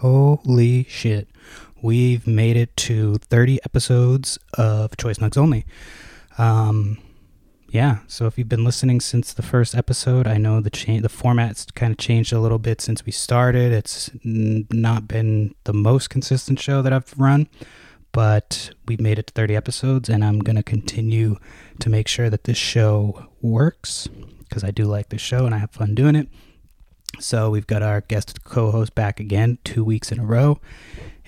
Holy shit. We've made it to 30 episodes of Choice Nugs Only. Um, yeah, so if you've been listening since the first episode, I know the cha- the format's kind of changed a little bit since we started. It's n- not been the most consistent show that I've run, but we've made it to 30 episodes, and I'm going to continue to make sure that this show works because I do like this show and I have fun doing it. So we've got our guest co-host back again, two weeks in a row,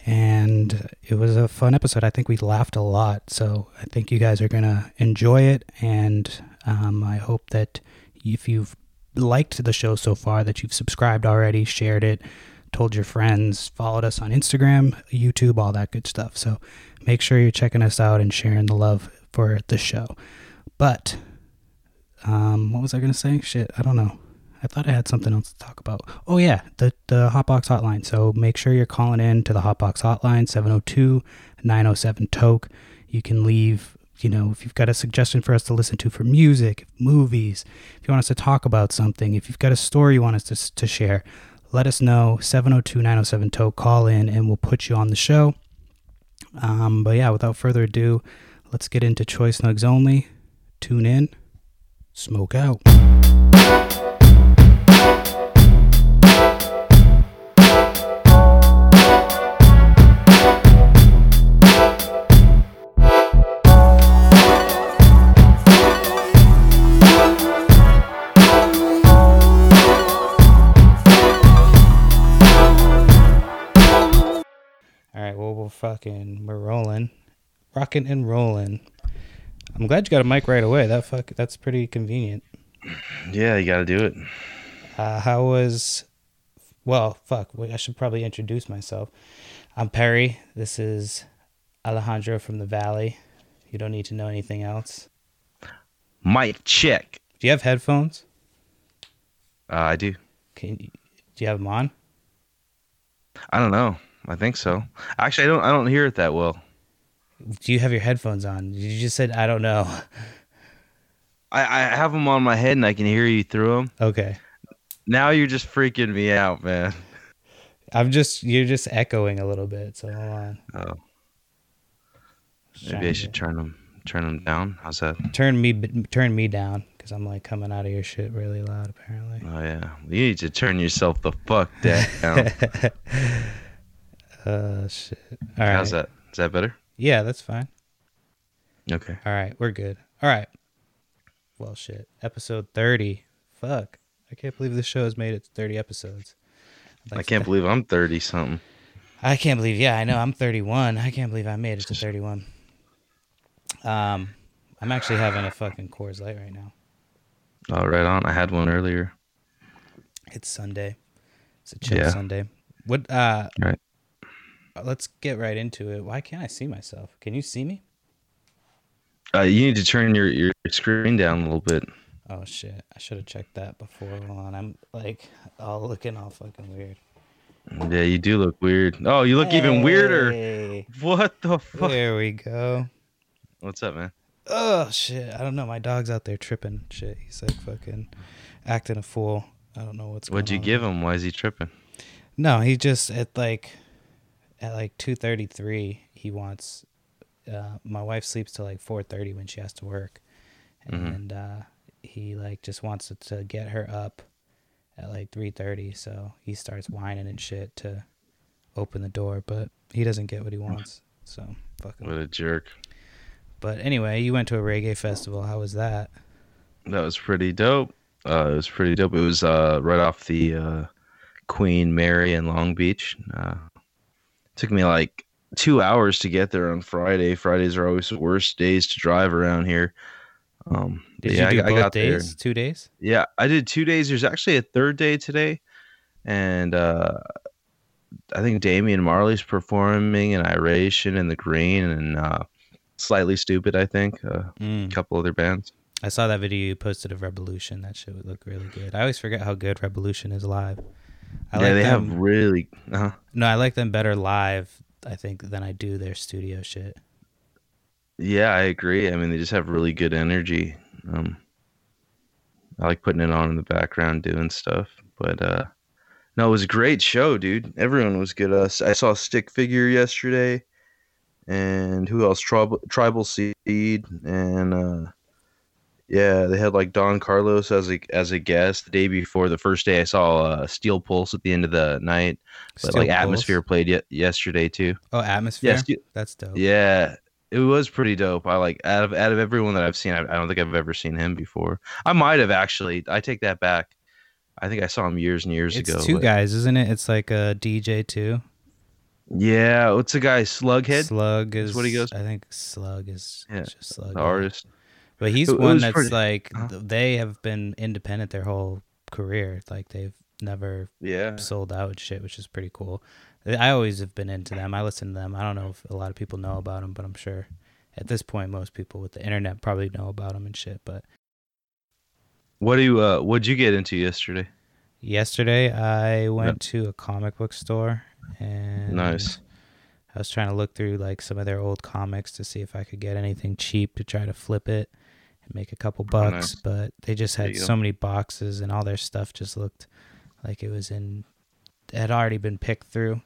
and it was a fun episode. I think we laughed a lot, so I think you guys are gonna enjoy it, and um, I hope that if you've liked the show so far, that you've subscribed already, shared it, told your friends, followed us on Instagram, YouTube, all that good stuff. So make sure you're checking us out and sharing the love for the show. But um, what was I gonna say? Shit, I don't know. I thought I had something else to talk about. Oh yeah, the the Hotbox hotline. So make sure you're calling in to the Hotbox hotline 702-907 toke. You can leave, you know, if you've got a suggestion for us to listen to for music, movies, if you want us to talk about something, if you've got a story you want us to to share, let us know 702-907 toke. Call in and we'll put you on the show. Um, but yeah, without further ado, let's get into Choice Nugs only. Tune in, smoke out. Well, fucking, we're rolling, rocking and rolling. I'm glad you got a mic right away. That fuck, that's pretty convenient. Yeah, you got to do it. Uh, how was? Well, fuck. I should probably introduce myself. I'm Perry. This is Alejandro from the Valley. You don't need to know anything else. Mic check. Do you have headphones? Uh, I do. Can you, do you have them on? I don't know. I think so. Actually, I don't. I don't hear it that well. Do you have your headphones on? You just said I don't know. I, I have them on my head and I can hear you through them. Okay. Now you're just freaking me out, man. I'm just you're just echoing a little bit. So hold on. Oh, maybe I should to- turn them turn them down. How's that? turn me turn me down because I'm like coming out of your shit really loud apparently. Oh yeah, you need to turn yourself the fuck down. uh shit. All right. How's that? Is that better? Yeah, that's fine. Okay. All right, we're good. All right. Well, shit. Episode 30. Fuck. I can't believe this show has made it to 30 episodes. I can't believe I'm thirty something. I can't believe. Yeah, I know. I'm 31. I can't believe I made it to 31. Um, I'm actually having a fucking Coors Light right now. Oh, right on. I had one earlier. It's Sunday. It's a chill Yeah. Sunday. What? Uh, Right. Let's get right into it. Why can't I see myself? Can you see me? Uh, you need to turn your your screen down a little bit. Oh shit! I should have checked that before. Hold on. I'm like all looking all fucking weird. Yeah, you do look weird. Oh, you look even weirder. Hey. What the fuck? There we go. What's up, man? Oh shit! I don't know. My dog's out there tripping. Shit, he's like fucking acting a fool. I don't know what's. Going on. What'd you give him? Why is he tripping? No, he just at like at like two thirty three. He wants. Uh, my wife sleeps till like four thirty when she has to work, Mhm. and uh, he like just wants it to get her up at like three thirty. So he starts whining and shit to open the door, but he doesn't get what he wants. So fuck him. What a jerk. But anyway, you went to a reggae festival. How was that? That was pretty dope. Uh, it was pretty dope. It was uh, right off the uh, Queen Mary in Long Beach. Took me like two hours to get there on Friday. Fridays are always the worst days to drive around here. Um, Did yeah, you do I, I both got there. days? Two days? Yeah, I did two days. There's actually a third day today, and uh, I think Damian Marley's performing and Iration and the Green and uh, Slightly Stoopid. I think uh, Mm. a couple other bands. I saw that video you posted of Rebelution. That shit would look really good. I always forget how good Rebelution is live. I yeah, like they them. have really. Uh, No, I like them better live. I think than I do their studio shit. yeah, I agree. I mean, they just have really good energy. Um, I like putting it on in the background doing stuff, but uh, No, it was a great show, dude. Everyone was good. Uh, I saw Stick Figure yesterday, and who else? Tribal Tribal Seed, and uh, yeah, they had like Don Carlos as a as a guest the day before. The first day I saw uh, Steel Pulse at the end of the night, but Steel like Pulse? Atmosphere played ye- yesterday too. Oh, Atmosphere. Yeah, Ste- That's dope. yeah, it was pretty dope. I like out of out of everyone that I've seen, I, I don't think I've ever seen him before. I might have actually. I take that back. I think I saw him years and years It's ago. two but- guys, isn't it? It's like a DJ too. Yeah, what's the guy? Slughead, Slug is is what he goes- I think Slug is Yeah, just Slug. the artist. But he's It- one that's pretty- like huh? they have been independent their whole career. Like they've never Yeah, sold out shit, which is pretty cool. I always have been into them. I listen to them. I don't know if a lot of people know about them, but I'm sure at this point most people with the internet probably know about them and shit. But What do you? Uh, what'd you get into yesterday? yesterday I went to a comic book store and Nice. I was trying to look through like some of their old comics to see if I could get anything cheap to try to flip it and make a couple bucks, Oh, nice. but they just had so many boxes and all their stuff just looked like it was in it had already been picked through.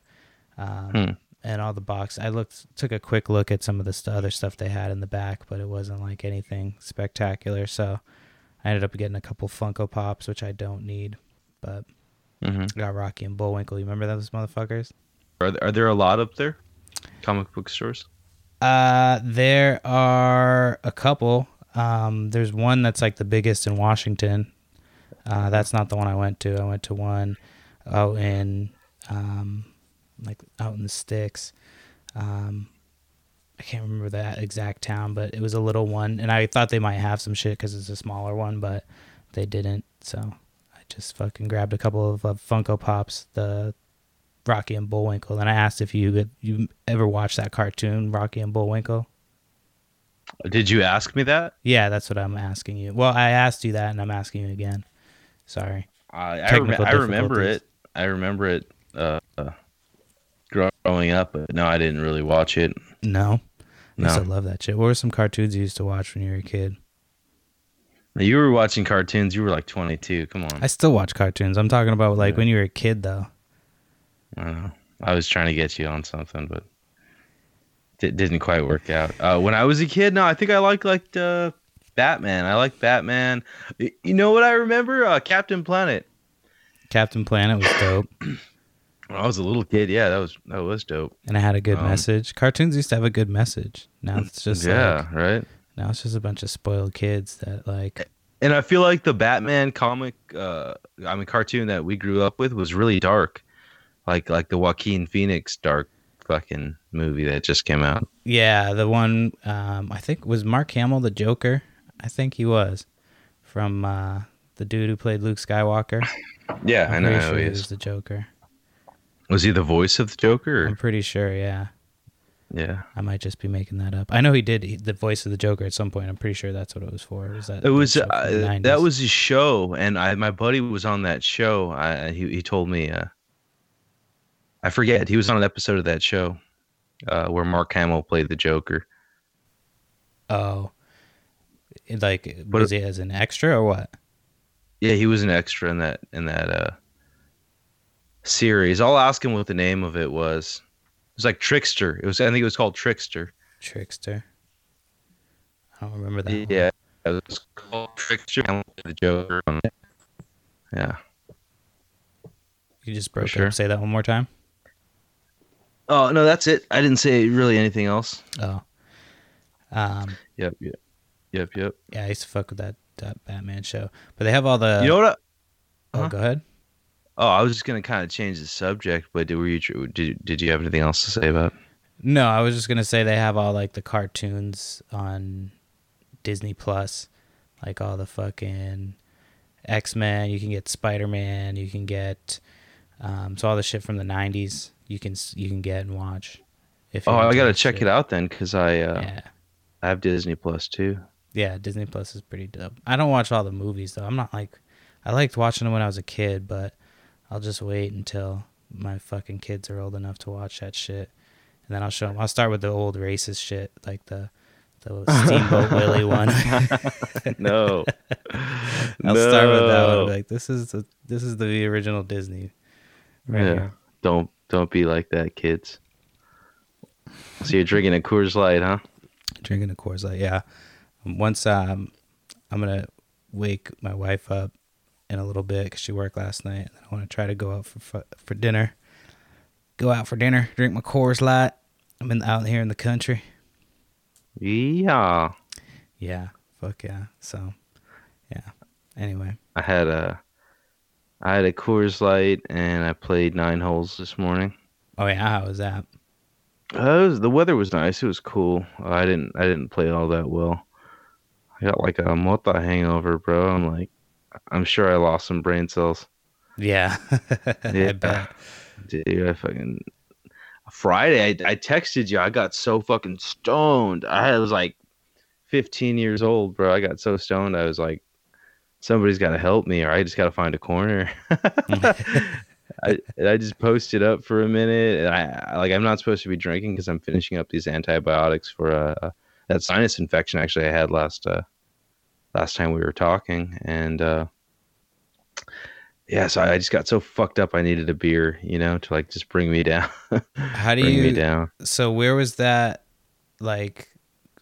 Um, Hmm. and all the box I looked took a quick look at some of the st- other stuff they had in the back, but it wasn't like anything spectacular, so I ended up getting a couple Funko Pops, which I don't need, but hmm got Rocky and Bullwinkle. You remember those motherfuckers? Are there, are there a lot up there? Comic book stores. Uh, there are a couple. Um, there's one that's like the biggest in Washington. Uh, that's not the one I went to. I went to one out in, um, like out in the sticks. Um, I can't remember that exact town, but it was a little one, and I thought they might have some shit because it's a smaller one, but they didn't. So I just fucking grabbed a couple of Funko Pops, the Rocky and Bullwinkle. And I asked if you you ever watched that cartoon, Rocky and Bullwinkle. Did you ask me that? Yeah, that's what I'm asking you. Well, I asked you that, and I'm asking you again. Sorry. I I, rem- I remember it. I remember it. Uh, uh, growing up, but no, I didn't really watch it. No. I No. to love that shit. What were some cartoons you used to watch when you were a kid? You were watching cartoons. You were like 22. Come on. I still watch cartoons. I'm talking about like Yeah. when you were a kid, though. I know. I was trying to get you on something, but it didn't quite work out. Uh, when I was a kid, no, I think I liked like uh, Batman. I like Batman. You know what I remember? Uh, Captain Planet. Captain Planet was dope, When I was a little kid, yeah, that was that was dope. and it had a good Um, message. Cartoons used to have a good message. Now it's just yeah, like, right. now it's just a bunch of spoiled kids that like And I feel like the Batman comic, uh, I mean, cartoon that we grew up with was really dark, like like the Joaquin Phoenix dark fucking movie that just came out. Yeah, the one um, I think was Mark Hamill the Joker. I think he was from uh, the dude who played Luke Skywalker. Yeah, I I'm know pretty who sure he was the Joker. Was he the voice of the Joker? or- I'm pretty sure. Yeah, Yeah. I might just be making that up. I know he did he- the voice of the Joker at some point. I'm pretty sure that's what it was for. Was that It was that show from the uh, that was his show, and I my buddy was on that show. I, he he told me, uh, I forget he was on an episode of that show, uh, where Mark Hamill played the Joker. oh, like But was he as an extra or what? Yeah, he was an extra in that in that uh, series. I'll ask him what the name of it was. It was like Trickster. It was I think it was called Trickster. Trickster. I don't remember that. one. Yeah, it was called Trickster. The Joker. on it. Yeah. You just broke sure. up. Say that one more time. Oh no, that's it. I didn't say really anything else. Oh. Um. Yep. Yep. Yep. Yep. Yeah, I used to fuck with that, that Batman show. But they have all the. you know what? I, oh, huh? go ahead. Oh, I was just gonna kind of change the subject, but did, were you did did you have anything else to say about? it? No, I was just gonna say they have all like the cartoons on Disney Plus, like all the fucking X Men. You can get Spider Man. You can get um, so all the shit from the '90s. You can you can get and watch. If Oh, I gotta check it out then, cause I uh, Yeah, I have Disney Plus too. yeah. Disney Plus is pretty dope. I don't watch all the movies though. I'm not like I liked watching them when I was a kid, but I'll just wait until my fucking kids are old enough to watch that shit, and then I'll show them. I'll start with the old racist shit, like the the Steamboat Willie one. no, I'll start with that one. No. Like this is the this is the original Disney. Right yeah. here. Don't don't be like that, kids. So you're drinking a Coors Light, huh? Drinking a Coors Light, yeah. Once um, I'm gonna wake my wife up in a little bit because she worked last night. And I want to try to go out for fu- for dinner. Go out for dinner, drink my Coors Light. I'm in out here in the country. Yeah. Yeah, fuck yeah. So, yeah. Anyway, I had a I had a Coors Light and I played nine holes this morning. oh yeah, how was that? Uh, was, the weather was nice. It was cool. I didn't I didn't play all that well. I got like a mota hangover, bro. I'm like, I'm sure I lost some brain cells. Yeah, I Yeah. bet. Dude, I fucking Friday. I, I texted you. I got so fucking stoned. I was like 15 years old, bro. I got so stoned. I was like, somebody's got to help me, or I just got to find a corner. I I just posted up for a minute, and I like I'm not supposed to be drinking because I'm finishing up these antibiotics for uh, that sinus infection. Actually, I had last uh, last time we were talking, and uh, yeah, so I just got so fucked up. I needed a beer, you know, to like just bring me down, How do bring me you? down. So where was that? Like,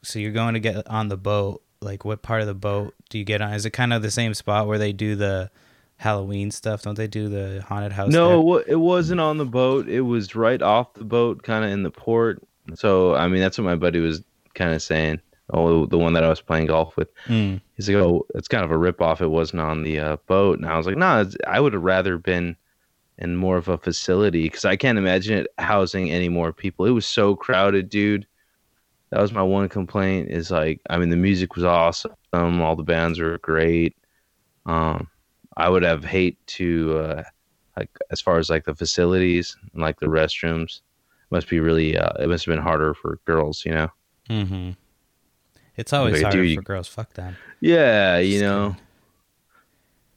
so you're going to get on the boat. Like, what part of the boat do you get on? Is it kind of the same spot where they do the Halloween stuff? Don't they do the haunted house? No, there? it wasn't on the boat. It was right off the boat, kind of in the port. So I mean, that's what my buddy was kind of saying. Oh, the one that I was playing golf with. Mm. He's like, oh, it's kind of a rip off. It wasn't on the uh, boat. And I was like, no, nah, I would have rather been in more of a facility because I can't imagine it housing any more people. It was so crowded, dude. That was my one complaint. Is like, I mean, the music was awesome. All the bands were great. Um, I would have hate to, uh, like, as far as like the facilities and like the restrooms, must be really. Uh, it must have been harder for girls, you know. Mm-hmm. It's always Like, harder dude, for girls. Fuck them. Yeah, you know.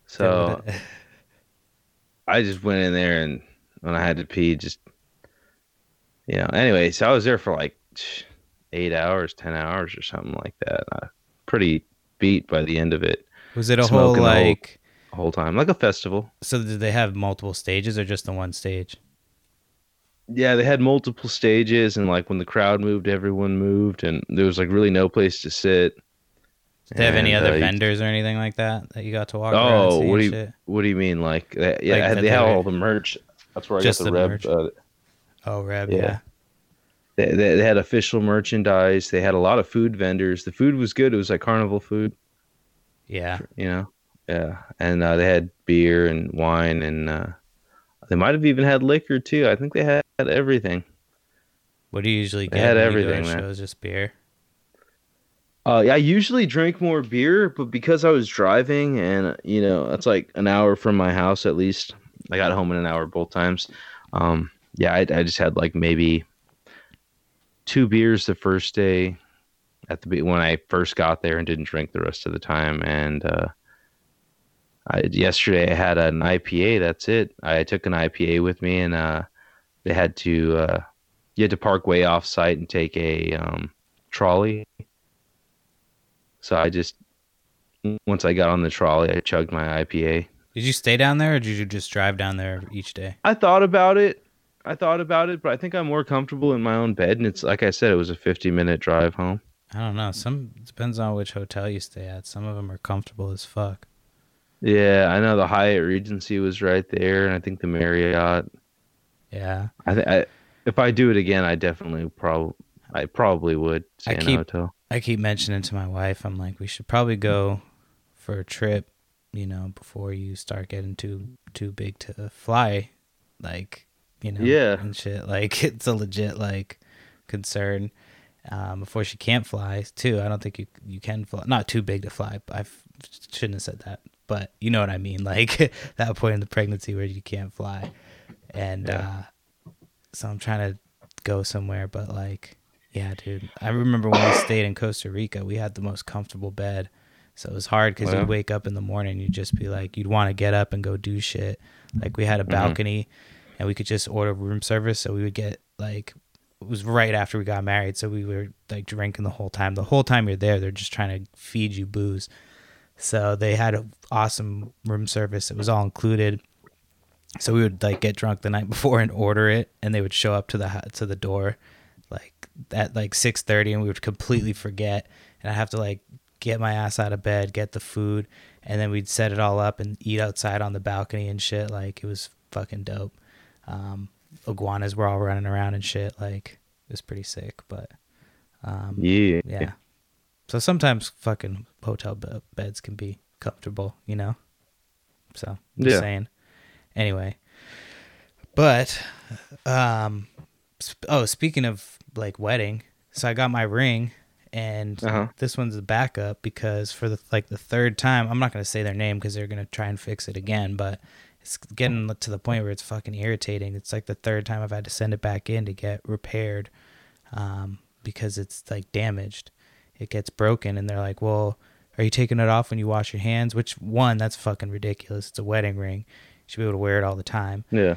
So. I just went in there and when I had to pee, just you know. Anyway, so I was there for like eight hours, ten hours, or something like that. Uh, pretty beat by the end of it, was it a whole smoking whole- like? the whole time, like a festival. So did they have multiple stages or just the one stage? Yeah, they had multiple stages, and like when the crowd moved, everyone moved, and there was like really no place to sit. Did they have any other uh, vendors or anything like that that you got to walk around Oh, what do you shit? what do you mean? Like, yeah, Like they had all the merch. That's where I Just got the, the? Uh, Oh, Reb, Yeah. yeah. They, they, they had official merchandise. They had a lot of food vendors. The food was good. It was like carnival food. Yeah. you know yeah and uh, they had beer and wine and uh, they might have even had liquor too i think they had, had everything What do you usually get? They had go everything, shows? Just beer. uh, yeah, i usually drink more beer but because i was driving and you know that's like an hour from my house at least i got home in an hour both times um, yeah I, I just had like maybe two beers the first day at the when i first got there and didn't drink the rest of the time and uh, I, yesterday I had an IPA. That's it. I took an IPA with me, and uh, they had to uh, you had to park way off site and take a um, trolley. So I just once I got on the trolley, I chugged my IPA. Did you stay down there or did you just drive down there each day? I thought about it. I thought about it, but I think I'm more comfortable in my own bed. And it's like I said, it was a 50 minute drive home. I don't know. Some depends on which hotel you stay at. Some of them are comfortable as fuck. Yeah, I know the Hyatt Regency was right there, and I think the Marriott. Yeah. I think I, if I do it again, I definitely probably I probably would stay I in keep- a hotel. I keep mentioning to my wife, I'm like, we should probably go for a trip, you know, before you start getting too too big to fly, like, you know, Yeah. and shit. Like, it's a legit like concern. Um, before she can't fly, too. I don't think you you can fly. Not too big to fly. I shouldn't have said that, but you know what I mean. Like that point in the pregnancy where you can't fly, and Yeah. uh, so I'm trying to go somewhere, but like yeah, dude. I remember when we stayed in Costa Rica, we had the most comfortable bed. So it was hard because Wow. you'd wake up in the morning, you'd just be like, you'd want to get up and go do shit. Like we had a Mhm. balcony and we could just order room service. So we would get like, it was right after we got married. So we were like drinking the whole time. The whole time you're there, they're just trying to feed you booze. So they had an awesome room service. It was all included. so we would like get drunk the night before and order it, and they would show up to the to the door, like at like six thirty, and we would completely forget, and I have to like get my ass out of bed, get the food, and then we'd set it all up and eat outside on the balcony and shit. Like it was fucking dope. Um, iguanas were all running around and shit. Like it was pretty sick, but um, Yeah. yeah. So sometimes fucking hotel be- beds can be comfortable, you know. So I'm just Yeah. saying. Anyway, but um, sp- oh, speaking of like wedding, so I got my ring, and Uh-huh. this one's a backup because for the like the third time, I'm not gonna say their name because they're gonna try and fix it again, but it's getting to the point where it's fucking irritating. It's like the third time I've had to send it back in to get repaired um, because it's like damaged. It gets broken, and they're like, "Well, are you taking it off when you wash your hands?" Which one? That's fucking ridiculous. It's a wedding ring. You should be able to wear it all the time. Yeah.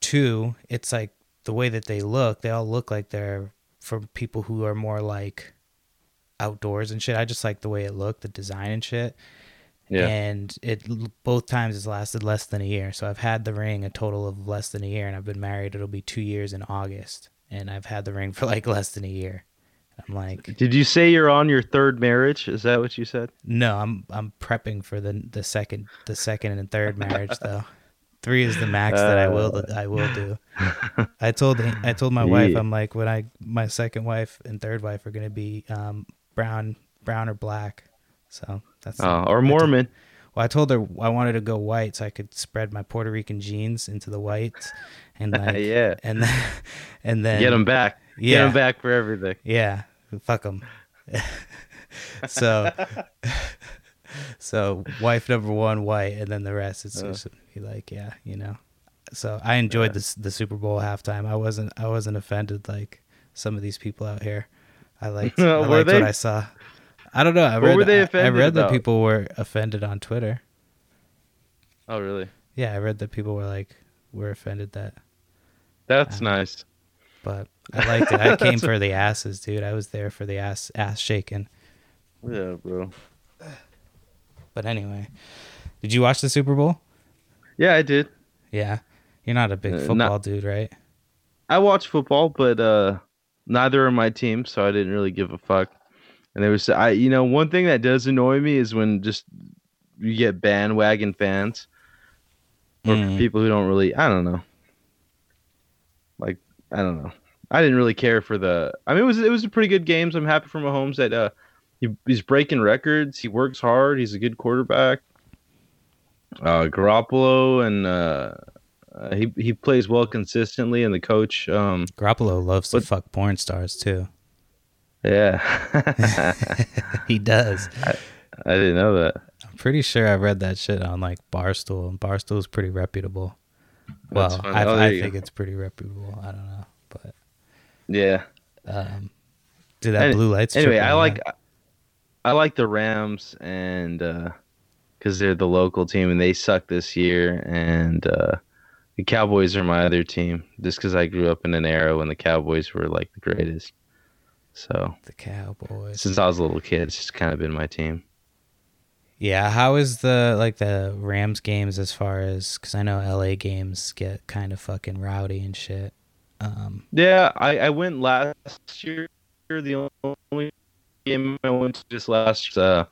Two, it's like the way that they look. They all look like they're for people who are more like outdoors and shit. I just like the way it looked, the design and shit. Yeah. And it both times has lasted less than a year. So I've had the ring a total of less than a year, and I've been married. It'll be two years in August, and I've had the ring for like less than a year. I'm like, Did you say you're on your third marriage? Is that what you said? no, I'm I'm prepping for the the second the second and third marriage though. Three is the max that I will I will do. I told I told my wife I'm like when I my second wife and third wife are gonna be um, brown brown or black. So that's Oh, or Mormon. Well, I told her I wanted to go white so I could spread my Puerto Rican genes into the whites, and like, yeah. and then and then Get them back. Get them back for everything. yeah, fuck them. so, so wife number one white, and then the rest it's Uh. just be like, yeah, you know. So I enjoyed this the Super Bowl halftime. I wasn't I wasn't offended like some of these people out here. I liked, I liked what? I saw. I don't know. I What read were they I- I, offended read that people were offended on Twitter. Oh, really? Yeah, I read that people were like were offended that, That's nice. but I liked it. I came for the asses, dude. I was there for the ass ass shaking. Yeah, bro. But anyway, did you watch the Super Bowl? Yeah, I did. Yeah, you're not a big Uh, football not- dude, right? I watch football, but uh, neither are my team, so I didn't really give a fuck. And there was, I, you know, one thing that does annoy me is when just you get bandwagon fans or Mm. people who don't really, I don't know, like I don't know. I didn't really care for the. I mean, it was it was a pretty good game. So I'm happy for Mahomes that uh, he, he's breaking records. He works hard. He's a good quarterback. Uh, Garoppolo and uh, uh, he he plays well consistently, and the coach, um, Garoppolo loves to But- fuck porn stars too. Yeah, he does. I didn't know that. I'm pretty sure I read that shit on like Barstool, and Barstool's pretty reputable. Well, I, Oh, I think go. it's pretty reputable. I don't know, but Yeah. um, did that blue lights? Anyway, I out. like I like the Rams and because they're the local team and they suck this year, and uh, the Cowboys are my other team just because I grew up in an era when the Cowboys were like the greatest. So the Cowboys. since I was a little kid, it's just kind of been my team. Yeah, how is the like the Rams games as far as because I know LA games get kind of fucking rowdy and shit. Um, Yeah, I, I went last year. The only game I went to just last uh,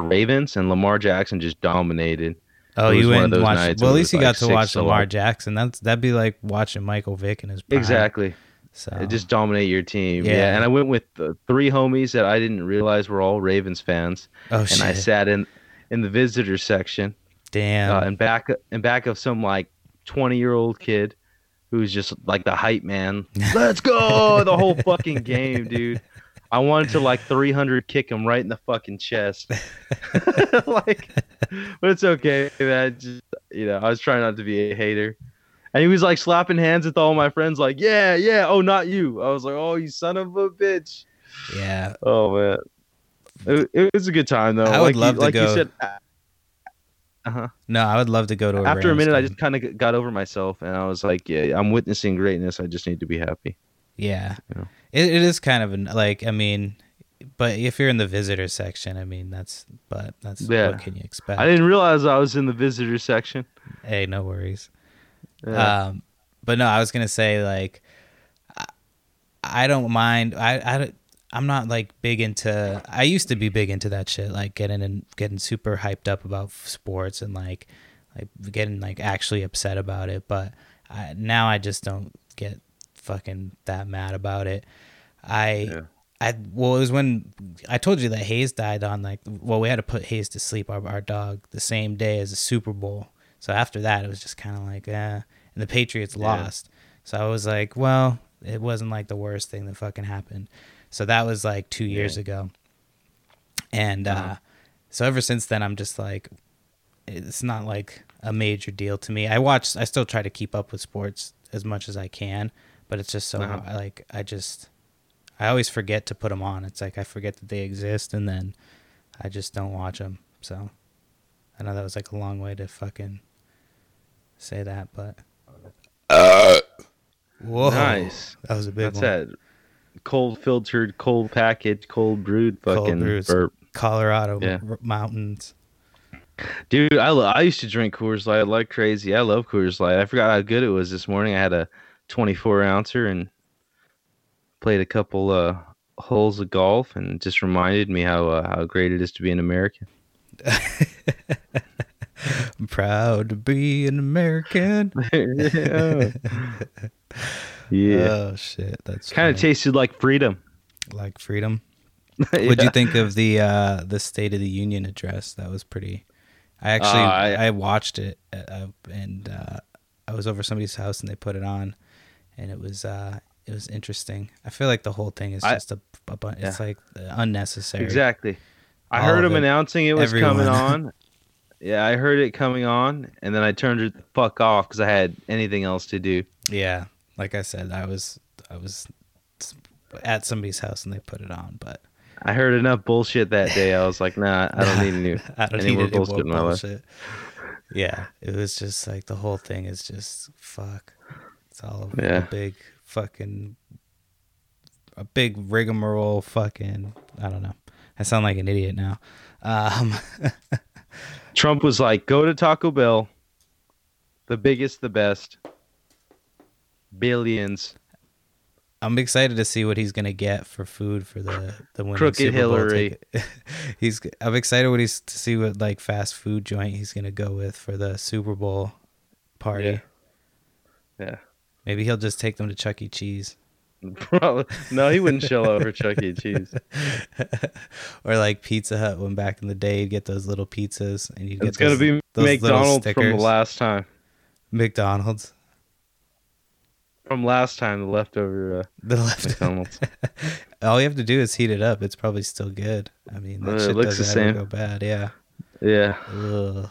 Ravens and Lamar Jackson just dominated. oh, you went of and those watched. nights Well, at least you was, got to watch Lamar. Jackson. That's that'd be like watching Michael Vick in his prime. Exactly. So just dominate your team. Yeah. Yeah. and I went with the three homies that I didn't realize were all Ravens fans, oh and shit, I sat in in the visitor section, damn. uh, in back in back of some like twenty year old kid who's just like the hype man. Let's go the whole fucking game, dude. I wanted to like 300 kick him right in the fucking chest. like, but it's okay, man. Just, you know, I was trying not to be a hater. And he was like slapping hands with all my friends, like, yeah, yeah, oh, not you. I was like, oh, you son of a bitch. yeah, Oh, man. It, it was a good time, though. I would like love you, to like go- you said, uh huh. no, I would love to go to. A After a minute, I just kind of got over myself, and I was like, yeah, I'm witnessing greatness. I just need to be happy. Yeah. Yeah. It, it is kind of an, like, I mean, but if you're in the visitor section, I mean that's but that's Yeah. what can you expect? I didn't realize I was in the visitor section. hey, no worries. Yeah. Um, but no, I was gonna say like, I, I don't mind. I I don't- I'm not like big into. I used to be big into that shit, like getting and getting super hyped up about sports and like like getting like actually upset about it. But I, now I just don't get fucking that mad about it. I. Yeah. I well, it was when I told you that Hayes died on like well, we had to put Hayes to sleep, our, our dog, the same day as the Super Bowl. So after that, it was just kind of like, eh. And the Patriots Yeah. lost, so I was like, well, it wasn't like the worst thing that fucking happened. So that was like two years Yeah. ago, and uh, Uh-huh. so ever since then, I'm just like, it's not like a major deal to me. I watch, I still try to keep up with sports as much as I can, but it's just so Uh-huh. Like I just I always forget to put them on. It's like I forget that they exist, and then I just don't watch them. So I know that was like a long way to fucking say that, but Uh, whoa, Nice. that was a big That's one. that cold filtered, cold package, cold brewed Cold fucking brews. burp. Colorado Yeah. r- mountains. Dude, I, lo- I used to drink Coors Light like crazy. I love Coors Light. I forgot how good it was this morning. I had a 24 ouncer and played a couple uh, holes of golf, and just reminded me how uh, how great it is to be an American. I'm proud to be an American. yeah, yeah. Oh shit, that's kind of tasted like freedom. like freedom. What'd you think of the uh, the State of the Union address? That was pretty. I actually Uh, I- I, watched it uh, and uh, I was over somebody's house and they put it on, and it was uh, it was interesting. I feel like the whole thing is I- just a, bu- it's like unnecessary. Exactly. I All heard him it. announcing it was Everyone. coming on. Yeah, I heard it coming on, and then I turned it the fuck off because I had anything else to do. Yeah, like I said, I was I was at somebody's house and they put it on, but I heard enough bullshit that day. I was like, nah, I don't need any new. I don't any need more any more bullshit in my life. Yeah, it was just like the whole thing is just fuck. It's all a, Yeah. big fucking a big rigmarole. Fucking I don't know. I sound like an idiot now. Um, Trump was like, go to Taco Bell, the biggest, the best, billions. I'm excited to see what he's gonna get for food for the the winning Crooked Super Bowl Hillary. he's I'm excited what he's to see what like fast food joint he's gonna go with for the Super Bowl party. Yeah. Yeah. Maybe he'll just take them to Chuck E. Cheese. Probably. No, he wouldn't shell out for Chuck E. Cheese. or like Pizza Hut when back in the day you'd get those little pizzas and you'd get It's gonna be those McDonald's from the last time. McDonald's. From last time, the leftover uh, The left. McDonald's. All you have to do is heat it up. It's probably still good. I mean, that Uh, it shit looks the doesn't ever same. go bad. Yeah. yeah. Ugh.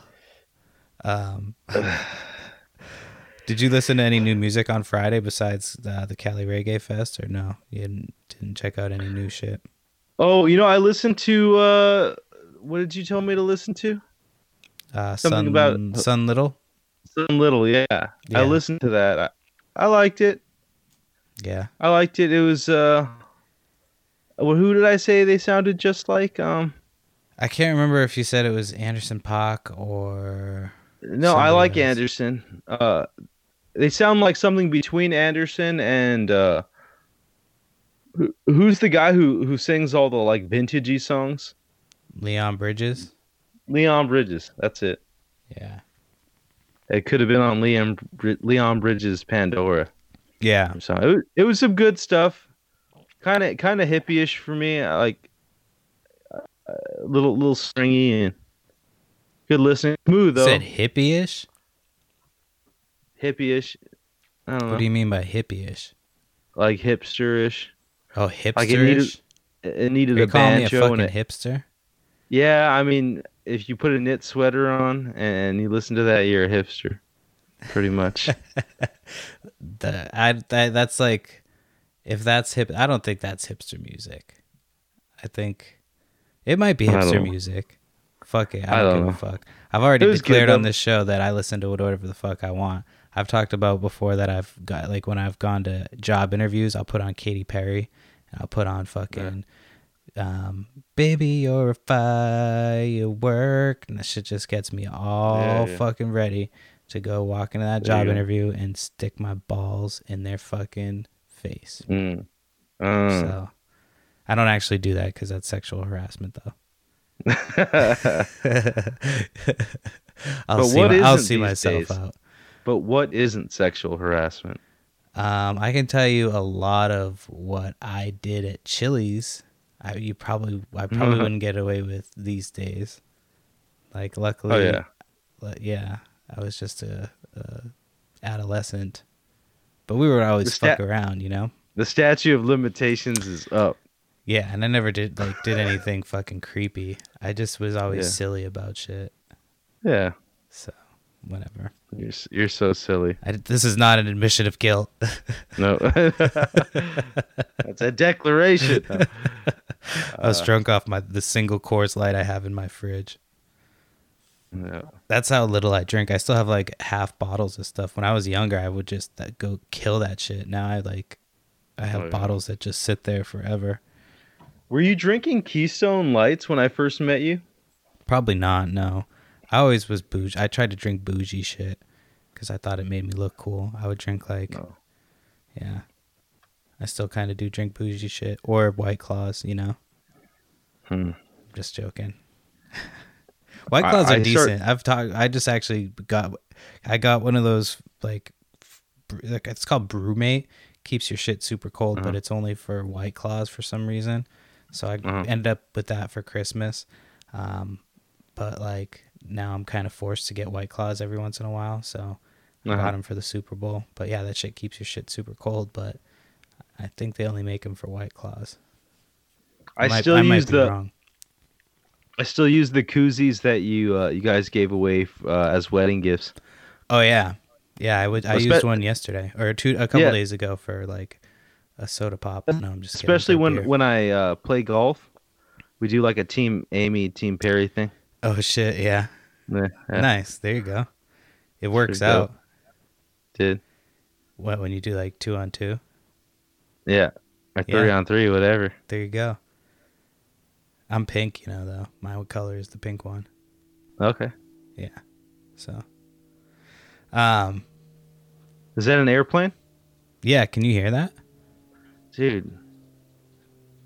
Um. did you listen to any new music on Friday besides uh, the Cali Reggae Fest, or no? You didn't, didn't check out any new shit. Oh, you know, I listened to. uh What did you tell me to listen to? Uh, Something Sun, about- Sun Little. Sun little, yeah. Yeah. I listened to that. I, I liked it. Yeah. I liked it. It was. uh Well, who did I say they sounded just like? Um. I can't remember if you said it was Anderson Paak or No, I like else. Anderson. Uh, they sound like something between Anderson and uh, who, who's the guy who who sings all the like vintagey songs? Leon Bridges. Leon Bridges. That's it. Yeah. It could have been on Leon Leon Bridges' Pandora. Yeah. So. It was, it was some good stuff. Kind of kind of hippie-ish for me. I like uh, little little stringy and good listening. Smooth though. Said hippie-ish. Hippie-ish. I don't know. What do you mean by hippie-ish? like hipster-ish. Oh, hipster-ish. Like it needed- It needed Are a calling me a fucking and a, hipster? yeah. I mean, if you put a knit sweater on and you listen to that, you're a hipster, pretty much. The I, that that's like, if that's hip, I don't think that's hipster music. I think it might be hipster music. Fuck it, I I don't, don't give know. a fuck. I've already was good, declared on this show that I listen to whatever the fuck I want. I've talked about before that I've got like when I've gone to job interviews, I'll put on Katy Perry, and I'll put on fucking um, "Baby, you're a firework," and that shit just gets me all Yeah, yeah. fucking ready to go walk into that job interview and stick my balls in their fucking face. Mm. Uh. So I don't actually do that because that's sexual harassment, though. I'll But see, what my- I'll see myself days? out. But what isn't sexual harassment? Um, I can tell you a lot of what I did at Chili's. I you probably I probably wouldn't get away with these days. Like luckily, Oh yeah. yeah, I was just a, a adolescent, but we would always stat- fuck around, you know. The statute of limitations is up. Yeah, and I never did like did anything fucking creepy. I just was always Yeah. silly about shit. Yeah. So whatever. You're you're so silly. I, this is not an admission of guilt. No. That's a declaration. I was drunk off my the single Coors Light I have in my fridge. No. That's how little I drink. I still have like half bottles of stuff. When I was younger, I would just uh, go kill that shit. Now I like, I have Oh, yeah. bottles that just sit there forever. Were you drinking Keystone Lights when I first met you? Probably not. No, I always was bougie. I tried to drink bougie shit because I thought it made me look cool. I would drink like, No. yeah. I still kind of do drink bougie shit or White Claws. You know, Hmm. just joking. White I- Claws are I start- decent. I've talked. I just actually got. I got one of those like, like it's called BrüMate. Keeps your shit super cold, but Uh-huh. it's only for White Claws for some reason. So I Uh-huh. ended up with that for Christmas. Um, but like now I'm kind of forced to get White Claws every once in a while. So I Uh-huh. got them for the Super Bowl. But yeah, that shit keeps your shit super cold. But I think they only make them for White Claws. I might- still I use the wrong. I still use the koozies that you uh, you guys gave away uh, as wedding gifts. Oh yeah, yeah. I would. I Espe- used one yesterday or two a couple Yeah. days ago for like a soda pop. No, I'm just Especially when beer. when I uh, play golf, we do like a team Amy, team Perry thing. Oh shit! Yeah. Yeah, yeah, Nice. There you go. It works Pretty out. Did What when you do like two on two? yeah, or three Yeah. on three, whatever. There you go. I'm pink, you know though. My color is the pink one. Okay, Yeah. So, um, is that an airplane, yeah. Can you hear that? dude?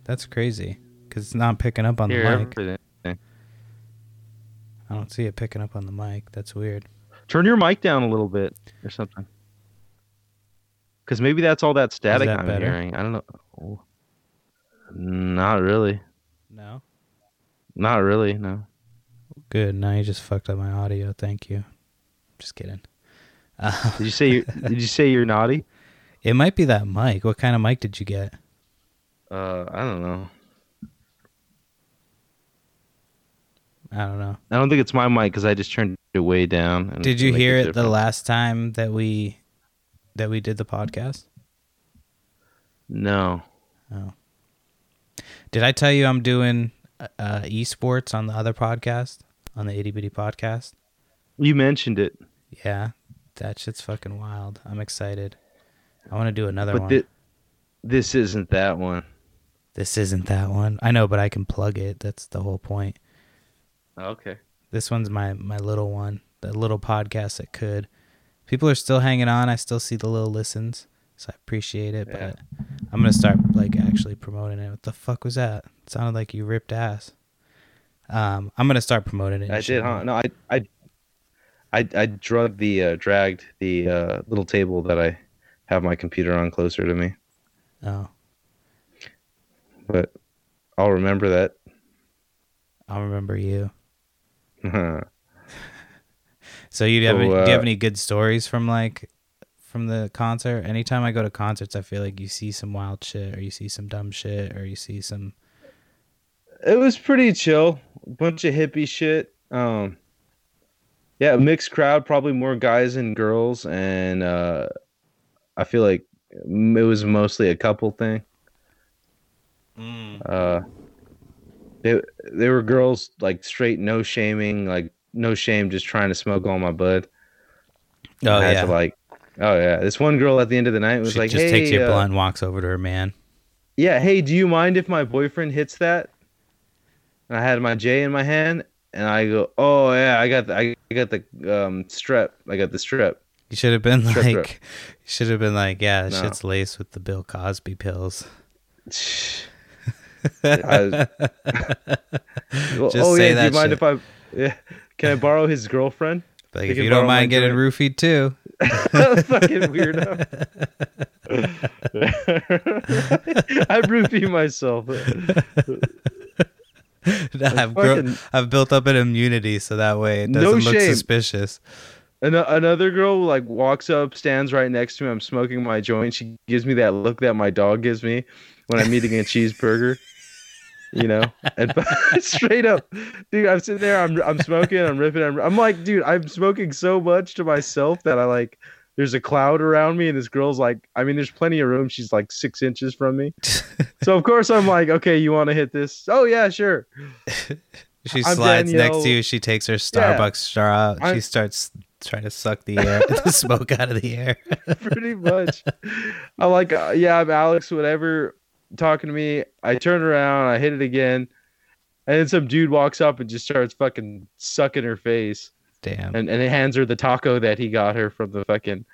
That's crazy because it's not picking up on the mic. everything. I don't see it picking up on the mic. That's weird. Turn your mic down a little bit or something. Because maybe that's all that static that I'm better? hearing. I don't know. Oh. Not really. No. Not really. No. Good. Now you just fucked up my audio. Thank you. Just kidding. Uh, Did you say you're, did you say you're naughty? it might be that mic. What kind of mic did you get? Uh, I don't know. I don't know. I don't think it's my mic because I just turned it way down. and Did you hear it the last time that we that we did the podcast? No. Oh. Did I tell you I'm doing uh, esports on the other podcast on the itty bitty podcast? You mentioned it, Yeah, that shit's fucking wild. I'm excited. I want to do another but one. thi- this isn't that one. this isn't that one. I know, but I can plug it. That's the whole point. Okay. This one's my my little one, the little podcast that could. People are still hanging on. I still see the little listens, so I appreciate it. Yeah. But I'm gonna start like actually promoting it. What the fuck was that? It sounded like you ripped ass. Um, I'm gonna start promoting it. I shit did, huh? No, I, I, I, I drug the, uh, dragged the uh, little table that I have my computer on closer to me, Oh, but I'll remember that. I'll remember you. So you have So, any, do you have uh, any good stories from like from the concert? Anytime I go to concerts, I feel like you see some wild shit, or you see some dumb shit, or you see some. it was pretty chill. Bunch of hippie shit. Um, yeah, mixed crowd, probably more guys and girls, and uh, I feel like it was mostly a couple thing. Uh, they they were girls like straight no shaming, like no shame, just trying to smoke all my bud. Oh I yeah, to, like, oh yeah. This one girl at the end of the night was she like, just "Hey, takes your uh, blunt, and walks over to her man. yeah, hey, do you mind if my boyfriend hits that?" and I had my J in my hand, and I go, "Oh yeah, I got the, I got the um, strep. I got the strep." You should have been Strep like, you should have been like, yeah, No. shit's laced with the Bill Cosby pills. I- Well, Just oh say yeah, do you that mind shit. if I? Yeah, can I borrow his girlfriend? Like, if you don't mind getting joint. roofied too, Fucking weirdo. I roofie myself. I've, fucking- I've built up an immunity so that way it No doesn't look shame. suspicious. An- another girl like walks up, stands right next to me. I'm smoking my joint. She gives me that look that my dog gives me when I'm eating a cheeseburger. You know, and straight up, dude. I'm sitting there. I'm I'm smoking. I'm ripping. I'm, I'm like, dude. I'm smoking so much to myself that I like. There's a cloud around me, and this girl's like. I mean, there's plenty of room. She's like six inches from me. So of course I'm like, okay, you want to hit this? Oh yeah, sure. She I'm slides next to you. She takes her Starbucks straw out. She I'm- starts trying to suck the air, the smoke out of the air. pretty much. I'm like, uh, yeah, I'm Alex, whatever, talking to me. I turn around, I hit it again, and then some dude walks up and just starts fucking sucking her face, Damn. and and he hands her the taco that he got her from the fucking. And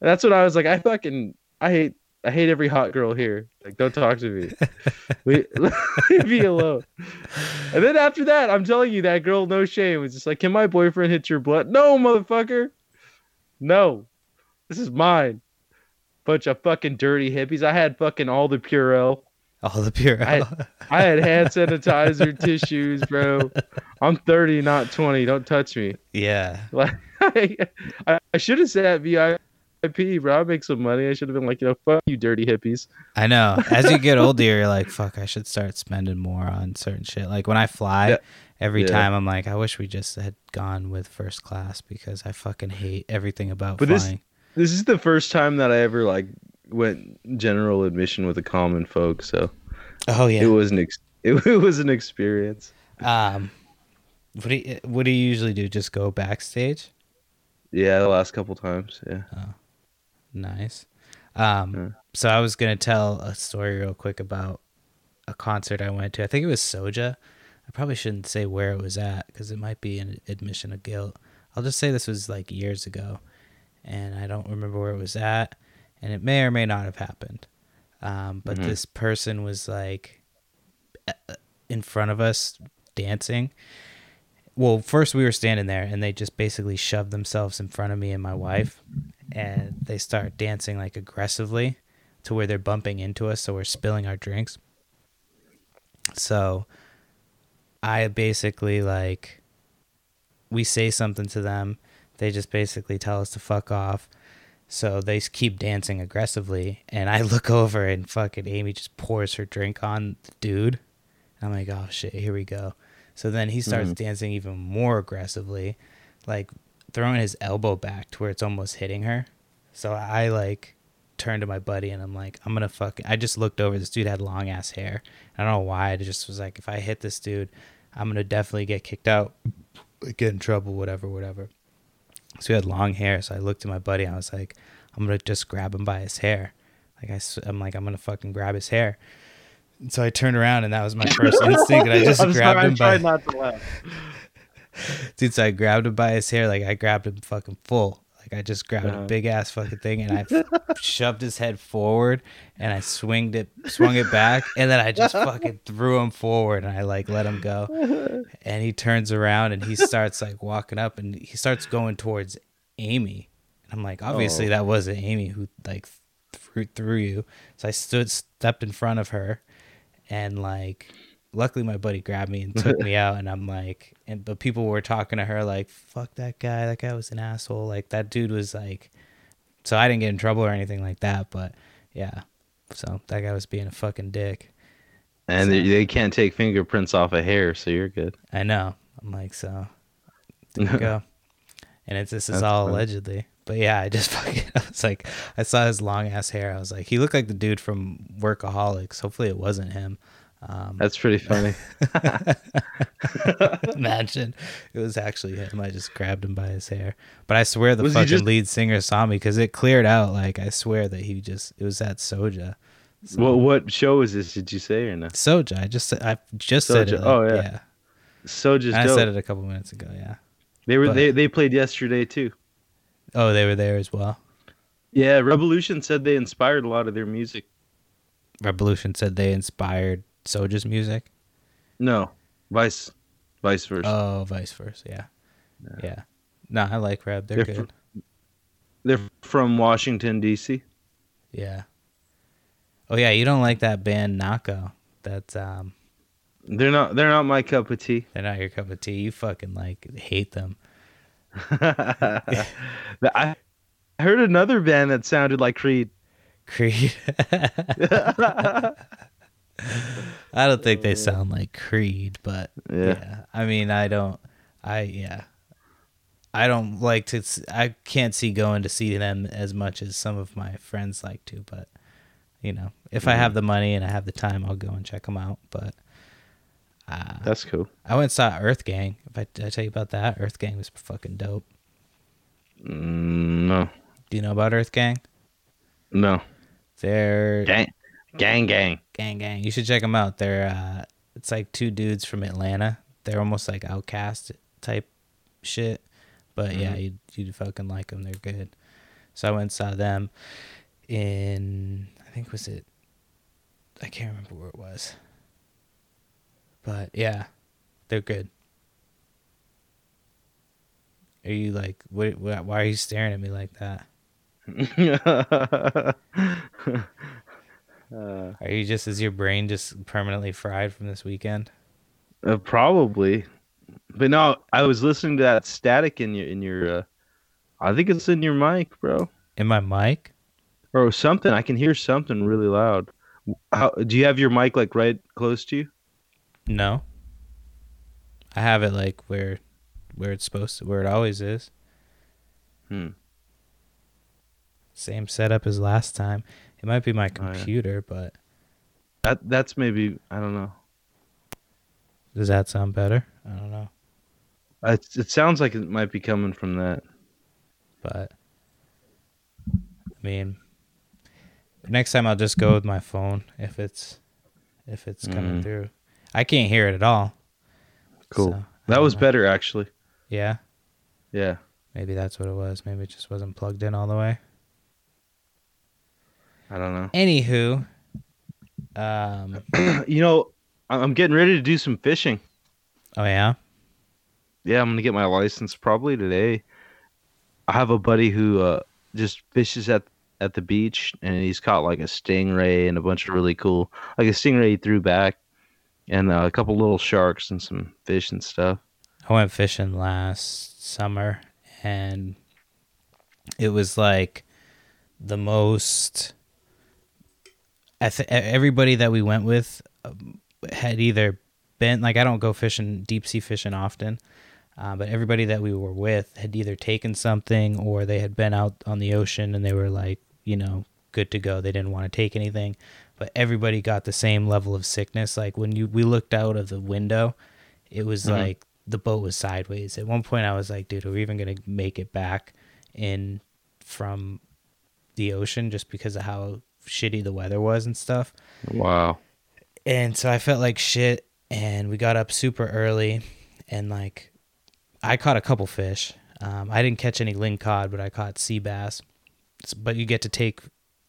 that's what I was like. I fucking, I hate, I hate every hot girl here. Like, don't talk to me. Leave, leave me alone. And then after that, I'm telling you, that girl, no shame, was just like, "Can my boyfriend hit your blood?" No, motherfucker. No, this is mine. Bunch of fucking dirty hippies. I had fucking all the Purell. All the pure. I- I had hand sanitizer, tissues, bro. I'm 30, not 20. Don't touch me. yeah. Like, I, I should have said VIP, bro. I make some money. I should have been like, you know, fuck you, dirty hippies. I know. As you get older, you're like, fuck, I should start spending more on certain shit. Like when I fly, Yeah. every Yeah. time I'm like, I wish we just had gone with first class because I fucking hate everything about But this- flying. This is the first time that I ever like went general admission with the common folk, so oh yeah, it was an ex- it, it was an experience. Um, what do you, what do you usually do? Just go backstage? Yeah, the last couple times. Yeah. Nice. Um, Yeah. so I was gonna tell a story real quick about a concert I went to. I think it was Soja. I probably shouldn't say where it was at because it might be an admission of guilt. I'll just say this was like years ago, and I don't remember where it was at, and it may or may not have happened. Um, but Mhm. this person was like in front of us dancing. Well, first we were standing there, and they just basically shoved themselves in front of me and my wife, and they start dancing like aggressively to where they're bumping into us, so we're spilling our drinks. So I basically like we say something to them, they just basically tell us to fuck off. So they keep dancing aggressively, and I look over and fucking Amy just pours her drink on the dude. I'm like, oh shit, here we go. So then he starts Mhm. dancing even more aggressively, like throwing his elbow back to where it's almost hitting her. So I like turned to my buddy and I'm like, I'm gonna fuck. I just looked over. This dude had long ass hair. I don't know why. I just was like, if I hit this dude, I'm gonna definitely get kicked out, get in trouble, whatever, whatever. So he had long hair. So I looked at my buddy. And I was like, I'm gonna just grab him by his hair. Like I, am like, I'm gonna fucking grab his hair. And so I turned around and that was my first instinct. And I just I'm grabbed sorry, him I by not to laugh. dude. So I grabbed him by his hair, like I grabbed him fucking full. Like I just grabbed Uh-huh. a big ass fucking thing and I shoved his head forward and I swinged it, swung it back, and then I just fucking threw him forward and I like let him go. And he turns around and he starts like walking up and he starts going towards Amy. And I'm like, obviously Oh. that wasn't Amy who like threw threw you. So I stood stepped in front of her and like luckily my buddy grabbed me and took me out and i'm like and but people were talking to her like fuck that guy. That guy was an asshole. Like that dude was like so i didn't get in trouble or anything like that but yeah. So that guy was being a fucking dick. And So- they, can't take fingerprints off a hair, so you're good. i know. I'm like so there you go. And it's this is That's all funny. allegedly. But yeah i just fucking i was like i saw his long ass hair. I was like he looked like the dude from workaholics. Hopefully it wasn't him um That's pretty funny. Imagine it was actually him. I just grabbed him by his hair. But I swear the Was fucking just- lead singer saw me because it cleared out. Like I swear that he just it was at Soja. So, What what show is this? Did you say or no? Soja? I just said I just said it. like, Oh, yeah. So just I said it a couple minutes ago. Yeah. They were but- they, they played yesterday too. Oh, they were there as well. Yeah, Rebelution said they inspired a lot of their music. Rebelution said they inspired Soja's music. No, vice, vice versa. Oh, vice versa. Yeah. Yeah. No, I like Reb. They're, They're good. They're from Washington D.C. yeah. Oh yeah, you don't like that band Nahko. That's um They're not they're not my cup of tea. they're not your cup of tea. You fucking like hate them. I heard another band that sounded like Creed. Creed. I don't think they sound like Creed, but Yeah. yeah. I mean, I don't. I yeah. I don't like to. I can't see going to see them as much as some of my friends like to. But you know, if I have the money and I have the time, I'll go and check them out. But uh, That's cool. I went and saw Earth Gang. If I, did I tell you about that, Earth Gang was fucking dope. Mm, no, Do you know about Earth Gang? no. They're Gang, gang, gang. gang gang. You should check them out. They're uh, it's like two dudes from Atlanta. They're almost like OutKast type shit, but yeah, Mhm. you'd you'd fucking like them. They're good. So I went and saw them in I think was it I can't remember where it was, but yeah, they're good. Are you like what, what? Why are you staring at me like that? uh, Are you just is your brain just permanently fried from this weekend? uh, probably, but no. I was listening to that static in your in your. Uh, I think it's in your mic, bro, In my mic? or something. I can hear something really loud. How do you have your mic like right close to you? No. I have it like where where it's supposed to where it always is. Hmm. Same setup as last time. It might be my Oh, yeah. computer, but That that's maybe I don't know. does that sound better? I don't know. It, it sounds like it might be coming from that. But I mean next time I'll just go with my phone if it's if it's coming Mhm. through. I can't hear it at all. Cool. so that was know. better actually. Yeah. Yeah. Maybe that's what it was. Maybe it just wasn't plugged in all the way. I don't know. Anywho, um, you know, I'm getting ready to do some fishing. oh yeah, Yeah, I'm gonna get my license probably today. I have a buddy who uh, just fishes at at the beach, and he's caught like a stingray and a bunch of really cool, like a stingray he threw back, and uh, a couple little sharks and some fish and stuff. I went fishing last summer, and it was like the most. I th- everybody that we went with um, had either been like I don't go fishing deep sea fishing often, uh, but everybody that we were with had either taken something or they had been out on the ocean and they were like you know good to go. They didn't want to take anything, but everybody got the same level of sickness. Like when you we looked out of the window, it was Mhm. like the boat was sideways. At one point, I was like, dude, are we even gonna make it back in from the ocean just because of how shitty the weather was and stuff? Wow. And so I felt like shit, and we got up super early, and like I caught a couple fish. Um, I didn't catch any ling cod, but I caught sea bass. But you get to take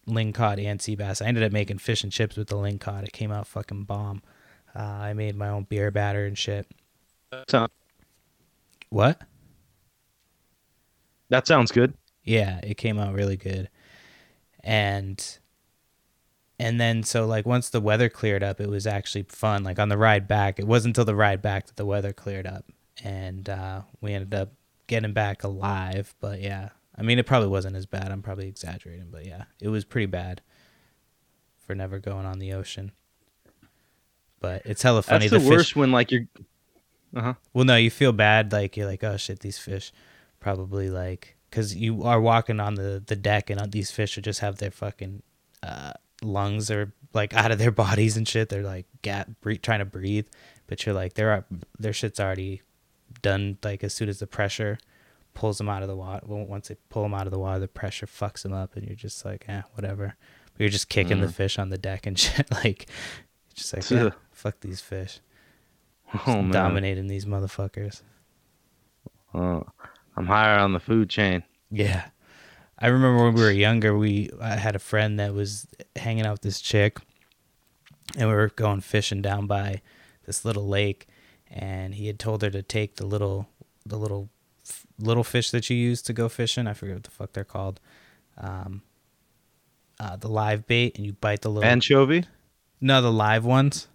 ling cod and sea bass. I ended up making fish and chips with the ling cod. It came out fucking bomb. Uh, I made my own beer batter and shit. Sound- What? That sounds good. Yeah, it came out really good. And and then so like once the weather cleared up, it was actually fun. Like on the ride back, it wasn't until the ride back that the weather cleared up and uh we ended up getting back alive, but yeah. I mean, it probably wasn't as bad. I'm probably exaggerating, but yeah, it was pretty bad for never going on the ocean. But it's hella funny. That's the, fish- worst when like you're. Uh huh. well, no, you feel bad. Like you're like, oh shit, these fish probably like because you are walking on the the deck and uh, these fish would just have their fucking uh, lungs are like out of their bodies and shit. They're like gat bre- trying to breathe, but you're like their their shit's already done. Like as soon as the pressure pulls them out of the water, well, once they pull them out of the water, the pressure fucks them up, and you're just like, eh, whatever. But you're just kicking the Mm. fish on the deck and shit. like, just like, yeah, fuck these fish. Oh man, dominating these motherfuckers. Oh, I'm higher on the food chain. Yeah. I remember when we were younger, we I had a friend that was hanging out with this chick and we were going fishing down by this little lake and he had told her to take the little the little little fish that you use to go fishing. I forget what the fuck they're called. Um uh, the live bait and you bite the little Anchovy? No, the live ones.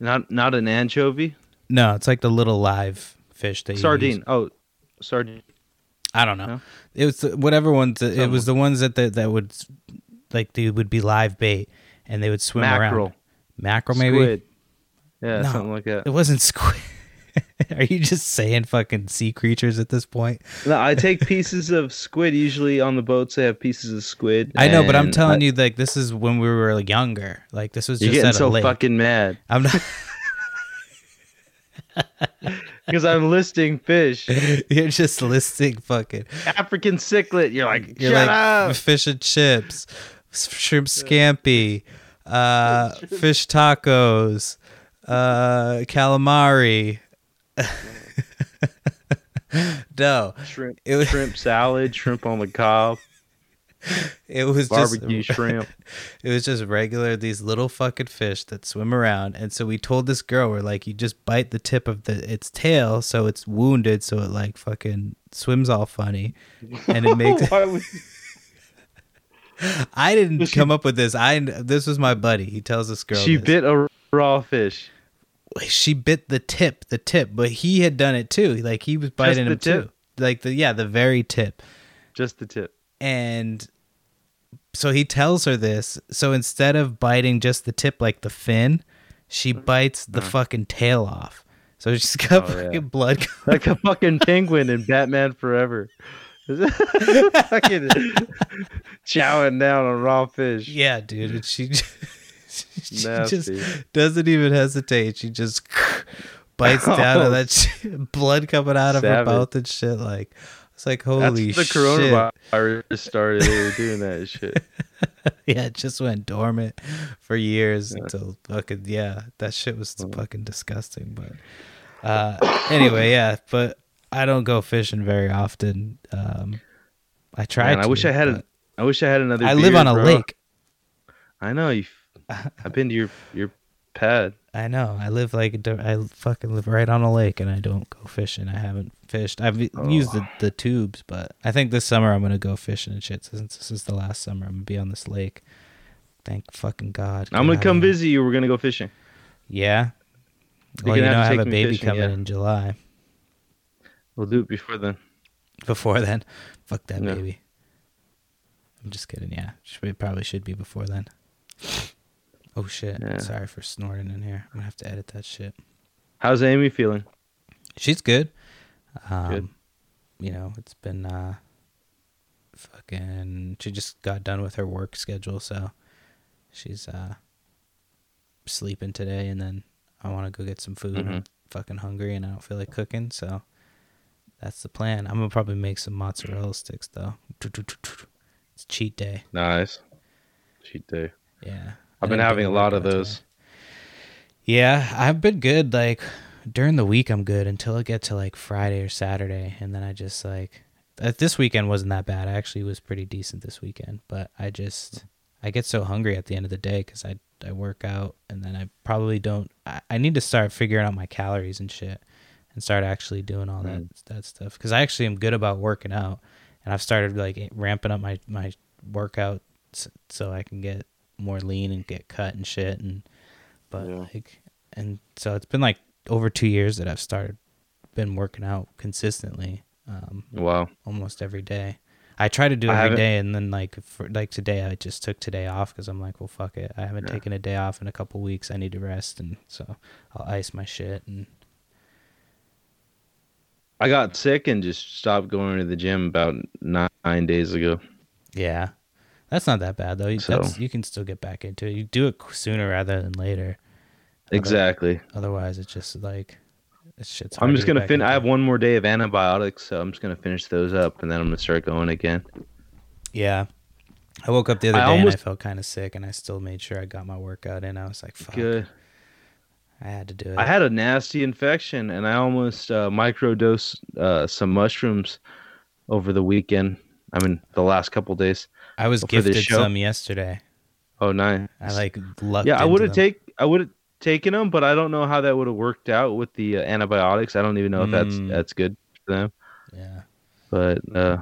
Not not an anchovy. No, it's like the little live fish that you Sardine. use. Oh, sardine. I don't know. No? It was the, whatever ones. It Something. was the ones that that, that would like they would be live bait and they would swim Mackerel. around. Mackerel, Mackerel, maybe. Squid. Yeah, No. something like that. It wasn't squid. Are you just saying fucking sea creatures at this point? No, I take pieces of squid. Usually on the boats, they have pieces of squid. I know, but I'm telling I- you, like this is when we were younger. Like this was you're just getting at a so lake. fucking mad I'm not. because I'm listing fish. you're just listing fucking. African cichlid. You're like, You're shut like up. fish and chips, shrimp scampi, uh, fish tacos, uh, calamari. no, Shrimp, it was shrimp salad, shrimp on the cob, it was barbecue just shrimp. it was just regular these little fucking fish that swim around. And so we told this girl we're like, you just bite the tip of the its tail, so it's wounded, so it like fucking swims all funny, and it makes. I didn't come up with this. I this was my buddy. He tells this girl she this. bit a raw fish. she bit the tip, the tip, but he had done it too. Like he was biting the him tip? too. Like the yeah, the very tip. Just the tip. And so he tells her this. So instead of biting just the tip like the fin, she bites the fucking tail off. So she's got Uh-huh. Oh, yeah. fucking blood. Like a fucking penguin in Batman Forever. fucking chowing down on raw fish. yeah, dude. And she, she just doesn't even hesitate. She just bites down Oh. on that shit, blood coming out of her mouth and shit. Like it's like holy That's the shit. coronavirus started. They were doing that shit. yeah, it just went dormant for years until fucking yeah, that shit was Mm. fucking disgusting. But uh, anyway, yeah, but I don't go fishing very often. Um, I tried. Man, I to, wish I had. A, I wish I had another. I live beard, on a bro. lake. I know you. I've been to your your pad. I know. I live like I fucking live right on a lake, and I don't go fishing. I haven't fished. I've oh. used the, the tubes, but I think this summer I'm gonna go fishing and shit. Since this is the last summer, I'm gonna be on this lake. Thank fucking God. I'm gonna come visit you. We're gonna go fishing. Yeah. You're Well, you know I have a baby fishing, coming yeah. in July. We'll do it before then. Before then, fuck that No. baby. I'm just kidding. Yeah, should, it probably should be before then. Oh shit! Yeah. Sorry for snorting in here. I'm gonna have to edit that shit. How's Amy feeling? She's good. Um, Good. You know, it's been uh, fucking. She just got done with her work schedule, so she's uh, sleeping today, and then I want to go get some food. I'm Mhm. fucking hungry, and I don't feel like cooking, so that's the plan. I'm gonna probably make some mozzarella sticks though. It's cheat day. Nice. Cheat day. Yeah. I've been having a lot of those. Yeah, I've been good. Like during the week, I'm good until I get to like Friday or Saturday, and then I just like uh, this weekend wasn't that bad. I actually was pretty decent this weekend, but I just I get so hungry at the end of the day because I I work out and then I probably don't. I, I need to start figuring out my calories and shit, and start actually doing all that that stuff because I actually am good about working out, and I've started like ramping up my my workout so I can get more lean and get cut and shit and but Yeah. like and so it's been like over two years that I've started been working out consistently um Wow. almost every day I try to do every and then like for like today I just took today off because I'm like well fuck it I haven't Yeah. taken a day off in a couple weeks I need to rest and so I'll ice my shit and I got sick and just stopped going to the gym about nine days ago. yeah that's not that bad though you, So- you can still get back into it you do it sooner rather than later Exactly. otherwise it's just like it's shit's I'm just to gonna back fin. I have one more day of antibiotics, so I'm just gonna finish those up, and then I'm gonna start going again. Yeah. I woke up the other I day and I almost- felt kind of sick, and I still made sure I got my workout in. I was like, "Fuck." Good. I had to do it. I had a nasty infection, and I almost uh, microdosed uh, some mushrooms over the weekend. I mean, the last couple days. I was gifted some yesterday. Oh, nice. I like lucked yeah, I would have take I would have taken them, but I don't know how that would have worked out with the uh, antibiotics. I don't even know if that's Mm. that's good for them. Yeah. But uh,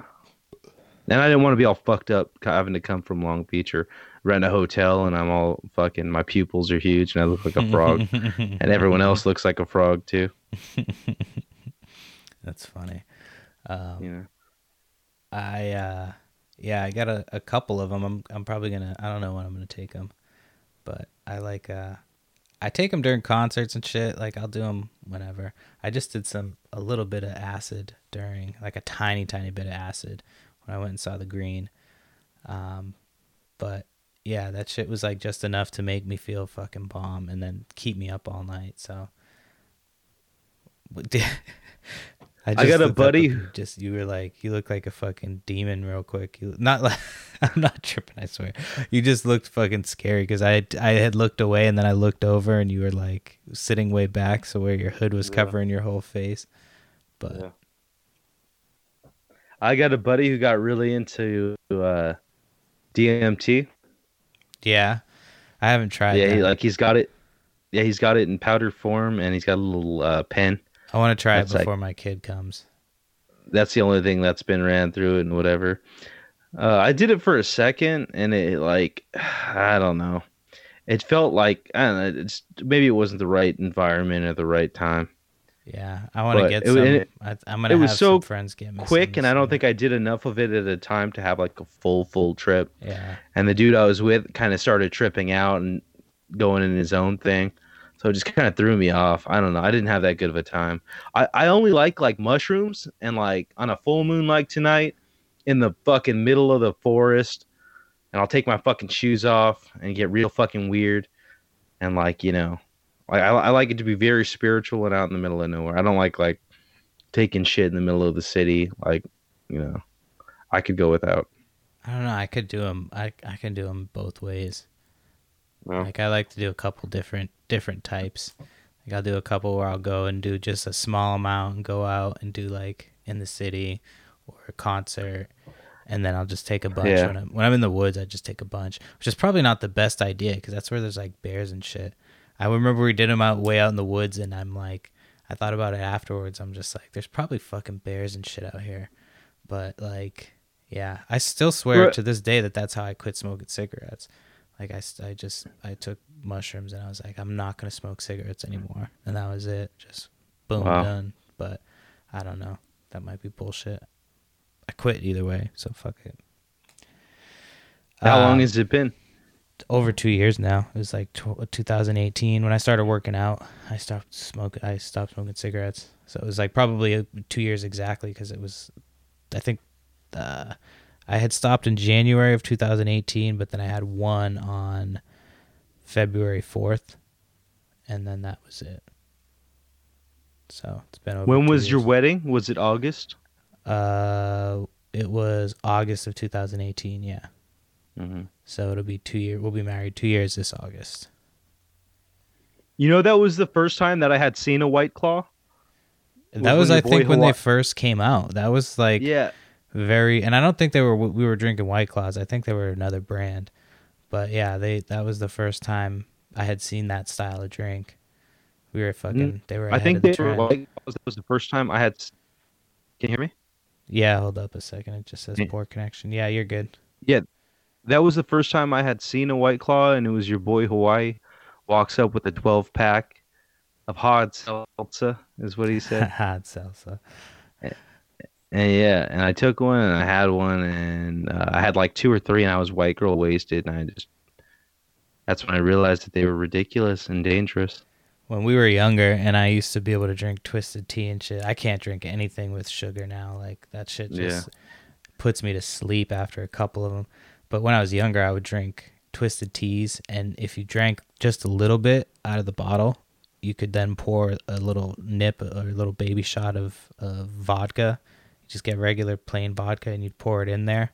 and I didn't want to be all fucked up having to come from Long Beach or rent a hotel, and I'm all fucking my pupils are huge and I look like a frog, and everyone else looks like a frog too. That's funny. Um, know. I uh yeah, I got a, a couple of them. I'm I'm probably gonna I don't know when I'm gonna take them, but I like uh I take them during concerts and shit. Like I'll do them whenever. I just did some a little bit of acid during like a tiny tiny bit of acid when I went and saw the Green. Um, but yeah, that shit was like just enough to make me feel fucking bomb and then keep me up all night. So. I, got a up buddy who- Just you were like you look like a fucking demon real quick. You not like I'm not tripping. I swear. You just looked fucking scary because I had, I had looked away and then I looked over and you were like sitting way back, so where your hood was Yeah. covering your whole face. But Yeah. I got a buddy who got really into uh, DMT. yeah, I haven't tried. yeah, that. he, like he's got it. Yeah, he's got it in powder form, and he's got a little uh, pen. I want to try it that's like- before my kid comes. That's the only thing that's been ran through it and whatever. Uh, I did it for a second, and it like I don't know. It felt like I don't know. It's maybe it wasn't the right environment at the right time. Yeah, I want to get it- some. it- I, I'm gonna it was so friends get Quick, and I don't think I did enough of it at a time to have like a full full trip. Yeah, and the dude I was with kind of started tripping out and going in his own thing. So it just kind of threw me off. I don't know. I didn't have that good of a time. I, I only like like mushrooms and like on a full moon like tonight in the fucking middle of the forest and I'll take my fucking shoes off and get real fucking weird and like, you know, like I, I like it to be very spiritual and out in the middle of nowhere. I don't like like taking shit in the middle of the city. Like, you know, I could go without. I don't know. I could do them. I I can do them both ways. No. Like I like to do a couple different different types. Like I'll do a couple where I'll go and do just a small amount and go out and do like in the city or a concert, and then I'll just take a bunch Yeah. when I'm when I'm in the woods. I just take a bunch, which is probably not the best idea because that's where there's like bears and shit. I remember we did them out way out in the woods, and I'm like, I thought about it afterwards. I'm just like, there's probably fucking bears and shit out here, but like, yeah, I still swear Right. to this day that that's how I quit smoking cigarettes. Like I, I just I took mushrooms and I was like I'm not gonna smoke cigarettes anymore. And that was it. Just boom Wow. done. But I don't know. That might be bullshit. I quit either way so fuck it. How Uh, long has it been? over two years now. It was like tw- 2018 when I started working out I stopped smoking I stopped smoking cigarettes. So it was like probably uh, two years exactly because it was I think uh, I had stopped in January of 2018, but then I had one on February 4th, and then that was it. So it's been over. When was your wedding? Was it August? Uh, it was August of 2018. Yeah. Mm-hmm. So it'll be two years. We'll be married two years this August. You know, that was the first time that I had seen a White Claw. that when was, I think, when they first came out. That was like yeah, very, and I don't think they were. We were drinking White Claws. I think they were another brand, but yeah, they that was the first time I had seen that style of drink. We were fucking. Mm-hmm. They were. I think of the they were. White Claws. That was the first time I had. Can you hear me? Yeah, hold up a second. It just says Yeah. poor connection. Yeah, you're good. Yeah. That was the first time I had seen a White Claw, and it was your boy Hawaii walks up with a 12 pack of hard salsa, is what he said. hard salsa. And yeah, and I took one and I had one, and uh, I had like two or three, and I was white girl wasted, and I just. That's when I realized that they were ridiculous and dangerous. When we were younger, and I used to be able to drink twisted tea and shit. I can't drink anything with sugar now. Like that shit just puts me to sleep after a couple of them. But when I was younger, I would drink twisted teas, and if you drank just a little bit out of the bottle, you could then pour a little nip or a little baby shot of, of vodka. You just get regular plain vodka, and you'd pour it in there,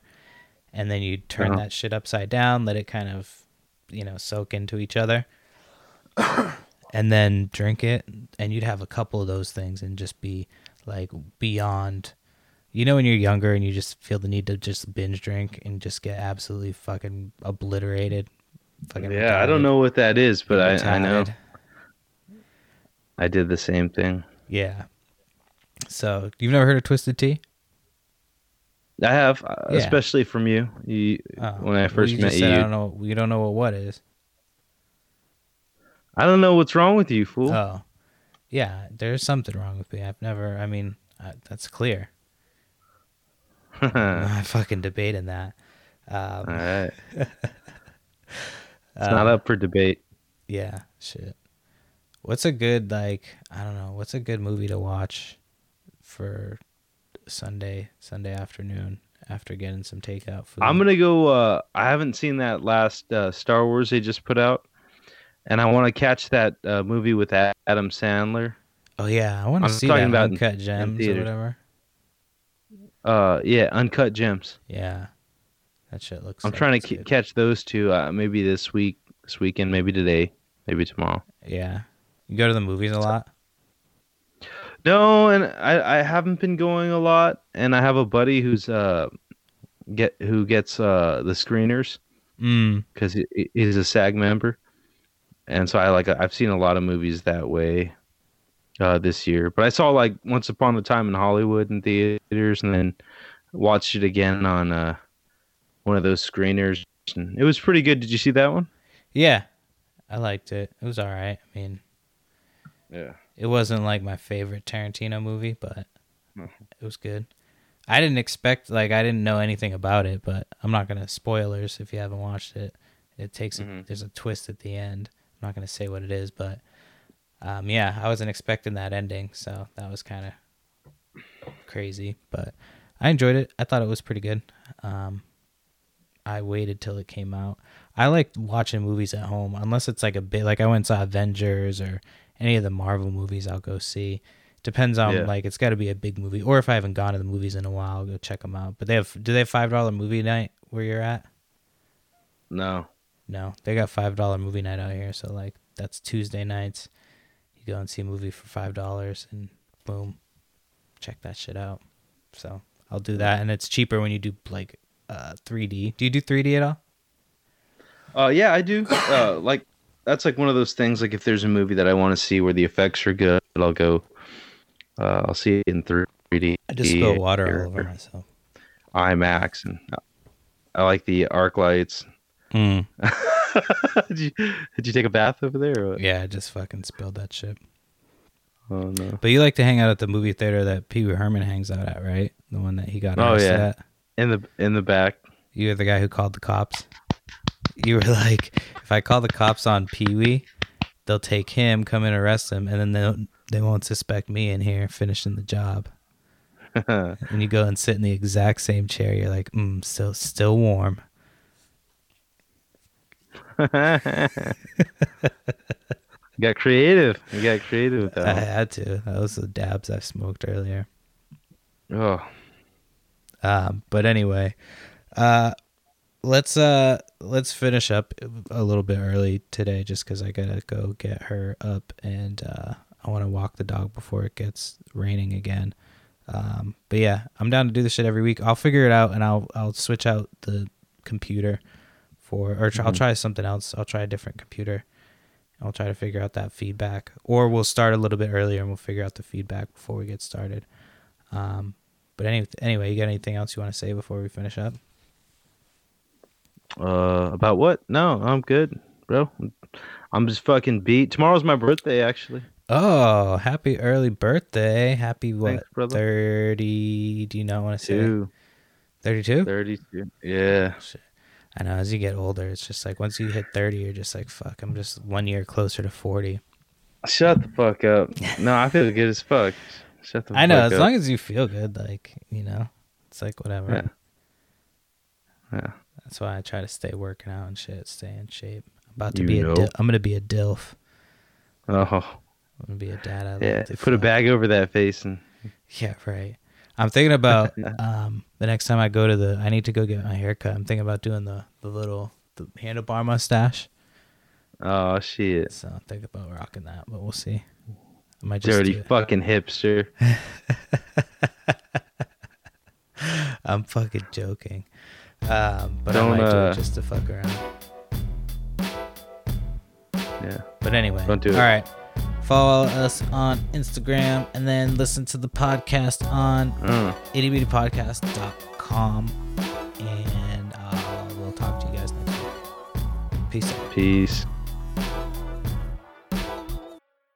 and then you'd turn that shit upside down, let it kind of, you know, soak into each other. and then drink it, and you'd have a couple of those things and just be like beyond. You know, when you're younger and you just feel the need to just binge drink and just get absolutely fucking obliterated. Fucking yeah, I don't know what that is, but I, I know I did the same thing. Yeah. So you've never heard of Twisted Tea? I have, uh, Yeah. especially from you. you Oh, when I well, first you met just you, I don't know. You don't know what what is. I don't know what's wrong with you, fool. Oh, yeah. There's something wrong with me. I've never. I mean, I, that's clear. I'm fucking debating that. Um, All right, it's uh, not up for debate. Yeah, shit. What's a good like? I don't know. What's a good movie to watch for Sunday Sunday afternoon after getting some takeout food? I'm gonna go. Uh, I haven't seen that last uh, Star Wars they just put out, and I want to catch that uh, movie with Adam Sandler. Oh yeah, I want to see talking that about Uncut in Gems or whatever. Uh, yeah, Uncut Gems. Yeah, that shit looks. I'm like trying to c- catch those two. Uh, maybe this week, this weekend, maybe today, maybe tomorrow. Yeah, you go to the movies a lot. No, and I, I haven't been going a lot, and I have a buddy who's uh get who gets uh the screeners Mm. because he, he's a SAG member, and so I like I've seen a lot of movies that way uh this year. But I saw like Once Upon a Time in Hollywood in theaters, and then watched it again on uh one of those screeners. And it was pretty good. Did you see that one? Yeah, I liked it. It was all right. I mean, Yeah. It wasn't like my favorite Tarantino movie, but Mhm. it was good. I didn't expect like I didn't know anything about it, but I'm not gonna spoilers if you haven't watched it. It takes a, Mhm. there's a twist at the end. I'm not gonna say what it is, but um, yeah, I wasn't expecting that ending, so that was kind of crazy. But I enjoyed it. I thought it was pretty good. Um, I waited till it came out. I like watching movies at home, unless it's like a bit like I went and saw Avengers or any of the Marvel movies. I'll go see. Depends on Yeah. like it's got to be a big movie, or if I haven't gone to the movies in a while, I'll go check them out. But they have do they have five dollar movie night where you're at? No. No, they got five dollar movie night out here. So like that's Tuesday nights. You go and see a movie for five dollars, and boom, check that shit out. So I'll do that, and it's cheaper when you do like uh 3D. Do you do 3D at all? Uh, yeah, I do. Uh, like that's like one of those things. Like if there's a movie that I want to see where the effects are good, I'll go. Uh, I'll see it in 3D. I just spill water or all over myself. IMAX, and I like the ArcLights. Mm. did, you, did you take a bath over there? Yeah, I just fucking spilled that shit. Oh no. But you like to hang out at the movie theater that Pee Wee Herman hangs out at, right? The one that he got Oh, yeah. at. In the in the back. You're the guy who called the cops. You were like, if I call the cops on Pee Wee, they'll take him, come and arrest him, and then they'll they won't suspect me in here finishing the job. And you go and sit in the exact same chair. You're like, mm, still still warm. got creative. You got creative with I had to. That was the dabs I smoked earlier. Oh, Um, but anyway, uh, let's uh let's finish up a little bit early today, just because I gotta go get her up, and uh, I want to walk the dog before it gets raining again. Um, but yeah, I'm down to do this shit every week. I'll figure it out, and I'll I'll switch out the computer for, or tr- I'll try something else. I'll try a different computer. I'll try to figure out that feedback, or we'll start a little bit earlier and we'll figure out the feedback before we get started. Um, but any, anyway, you got anything else you want to say before we finish up? Uh, about what? No, I'm good, bro. I'm just fucking beat. Tomorrow's my birthday, actually. Oh, happy early birthday! Happy what? Thanks. Thirty? Do you not want to say Thirty-two. 32. Yeah. I know. As you get older, it's just like once you hit thirty, you're just like, fuck. I'm just one year closer to forty. Shut the fuck up. No, I feel good as fuck. Shut the I know. As up. long as you feel good, like you know, it's like whatever. Yeah. Yeah. That's why I try to stay working out and shit, stay in shape. I'm about to You be a. know. Dil- I'm gonna be a dilf. Oh, I'm gonna be a dad. I yeah. Put a bag over that face and Yeah, right. I'm thinking about um the next time I go to the I need to go get my haircut. I'm thinking about doing the the little the handlebar mustache. Oh shit. So I'm thinking about rocking that, but we'll see. I might just Dirty fucking hipster. I'm fucking joking. Um, but Don't, I might do uh, it just to fuck around. Yeah. But anyway, Don't do it. All right. Follow us on Instagram and then listen to the podcast on Mm. ittybittypodcast.com. And uh, we'll talk to you guys next week. Peace out. Peace.